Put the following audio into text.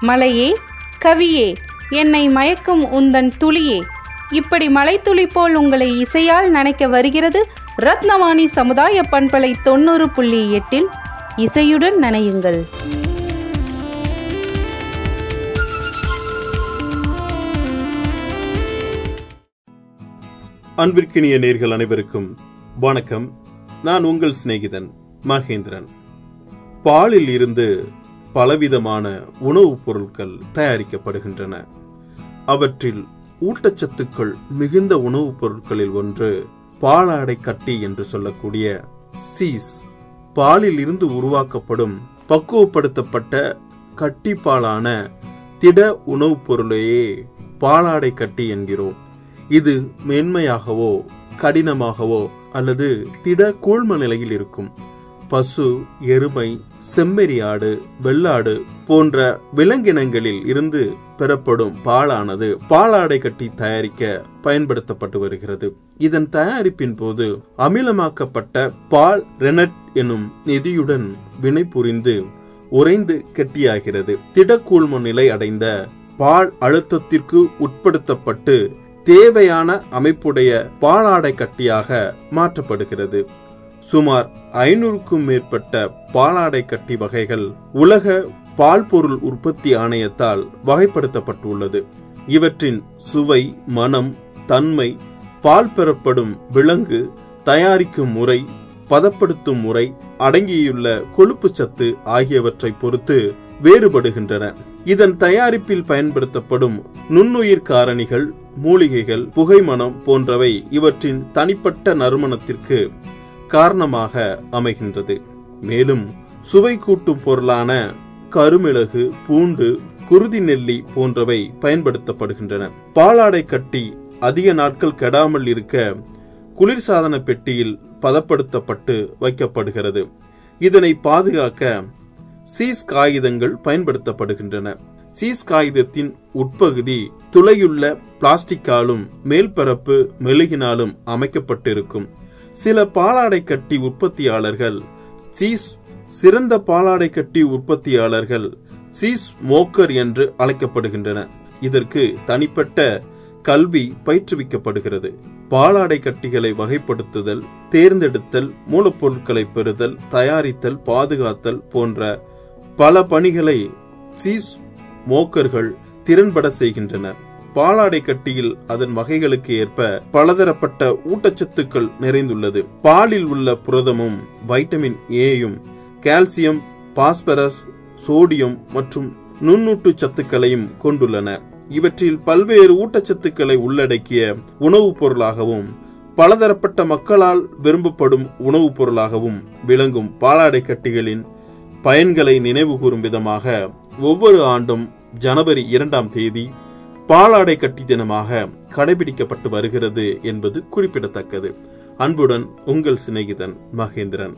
மலையே கவியே என்னை மயக்கும் உந்தன் துளியே. இப்படி மலைத்துளி போல் உங்களை இசையால் நனைக்க வருகிறது ரத்னவாணி சமுதாய பண்பலை தொண்ணூறு புள்ளி எட்டில். இசையுடன் நனையுங்கள். அன்பிற்கினிய நேர்கள் அனைவருக்கும் வணக்கம். நான் உங்கள் சிநேகிதன் மகேந்திரன். பாலில் இருந்து பலவிதமான உணவுப் பொருட்கள் தயாரிக்கப்படுகின்றன. அவற்றில் ஊட்டச்சத்துக்கள் மிகுந்த உணவுப் பொருட்களில் ஒன்று பாலாடை கட்டி என்று சொல்லக்கூடிய சீஸ். பாலில் இருந்து உருவாக்கப்படும் பக்குவப்படுத்தப்பட்ட கட்டிப்பாலான திட உணவுப் பொருளையே பாலாடை கட்டி என்கிறோம். இது மென்மையாகவோ கடினமாகவோ அல்லது திட கூழ்ம நிலையில் இருக்கும். பசு எருமை செம்மறி ஆடு வெள்ளாடு போன்ற விலங்கினங்களில் இருந்து பெறப்படும் பாலானது பாலாடை கட்டி தயாரிக்க பயன்படுத்தப்பட்டு வருகிறது. இதன் தயாரிப்பின் போது அமிலமாக்கப்பட்ட பால் ரெனட் எனும் நிதியுடன் வினை புரிந்து உறைந்து கெட்டியாகிறது. திடக்கூழ்ம நிலை அடைந்த பால் அழுத்தத்திற்கு உட்படுத்தப்பட்டு தேவையான அமைப்புடைய பாலாடை கட்டியாக மாற்றப்படுகிறது. சுமார் ஐநூறுக்கும் மேற்பட்ட பாலாடை கட்டி வகைகள் உலக பால் பொருள் உற்பத்தி ஆணையத்தால் வகைப்படுத்தப்பட்டுள்ளது. இவற்றின் சுவை மனம் தன்மை பால் பெறப்படும் விலங்கு தயாரிக்கும் முறை பதப்படுத்தும் முறை அடங்கியுள்ள கொழுப்பு சத்து ஆகியவற்றை பொறுத்து வேறுபடுகின்றன. இதன் தயாரிப்பில் பயன்படுத்தப்படும் நுண்ணுயிர் காரணிகள் மூலிகைகள் புகைமணம் போன்றவை இவற்றின் தனிப்பட்ட நறுமணத்திற்கு காரணமாக அமைகின்றது. மேலும் சுவை கூட்டும் பொருளான கருமிளகு பூண்டு குருதி நெல்லி போன்றவை பயன்படுத்தப்படுகின்றன. பாலாடை கட்டி அதிக நாட்கள் கெடாமல் இருக்க குளிர்சாதன பெட்டியில் பதப்படுத்தப்பட்டு வைக்கப்படுகிறது. இதனை பாதுகாக்க சீஸ் காகிதங்கள் பயன்படுத்தப்படுகின்றன. சீஸ் காகிதத்தின் உட்பகுதி துளையுள்ள பிளாஸ்டிக்காலும் மேல்பரப்பு மெழுகினாலும் அமைக்கப்பட்டிருக்கும். சில பாலாடை கட்டி உற்பத்தியாளர்கள். சீஸ் சிறந்த பாலாடை கட்டி உற்பத்தியாளர்கள். சீஸ் மோக்கர் என்று அழைக்கப்படுகின்றன. இதற்கு தனிப்பட்ட கல்வி பயிற்றுவிக்கப்படுகிறது. பாலாடை கட்டிகளை வகைப்படுத்துதல் தேர்ந்தெடுத்தல் மூலப்பொருட்களை பெறுதல் தயாரித்தல் பாதுகாத்தல் போன்ற பல பணிகளை சீஸ் மோக்கர்கள் திறன்பட செய்கின்றன பாலாடை கட்டியில் அதன் வகைகளுக்கு ஏற்ப பலதரப்பட்ட ஊட்டச்சத்துக்கள் நிறைந்துள்ளது. பாலில் உள்ள புரதமும் வைட்டமின் ஏயும் கால்சியம் பாஸ்பரஸ் சோடியம் மற்றும் நுண்ணூட்டு சத்துக்களையும் கொண்டுள்ளன. இவற்றில் பல்வேறு ஊட்டச்சத்துக்களை உள்ளடக்கிய உணவுப் பொருளாகவும் பலதரப்பட்ட மக்களால் விரும்பப்படும் உணவுப் பொருளாகவும் விளங்கும் பாலாடை கட்டிகளின் பயன்களை நினைவுகூரும் விதமாக ஒவ்வொரு ஆண்டும் ஜனவரி இரண்டாம் தேதி பாலாடை கட்டி தினமாக கடைபிடிக்கப்பட்டு வருகிறது என்பது குறிப்பிடத்தக்கது. அன்புடன் உங்கள் சிநேகிதன் மகேந்திரன்.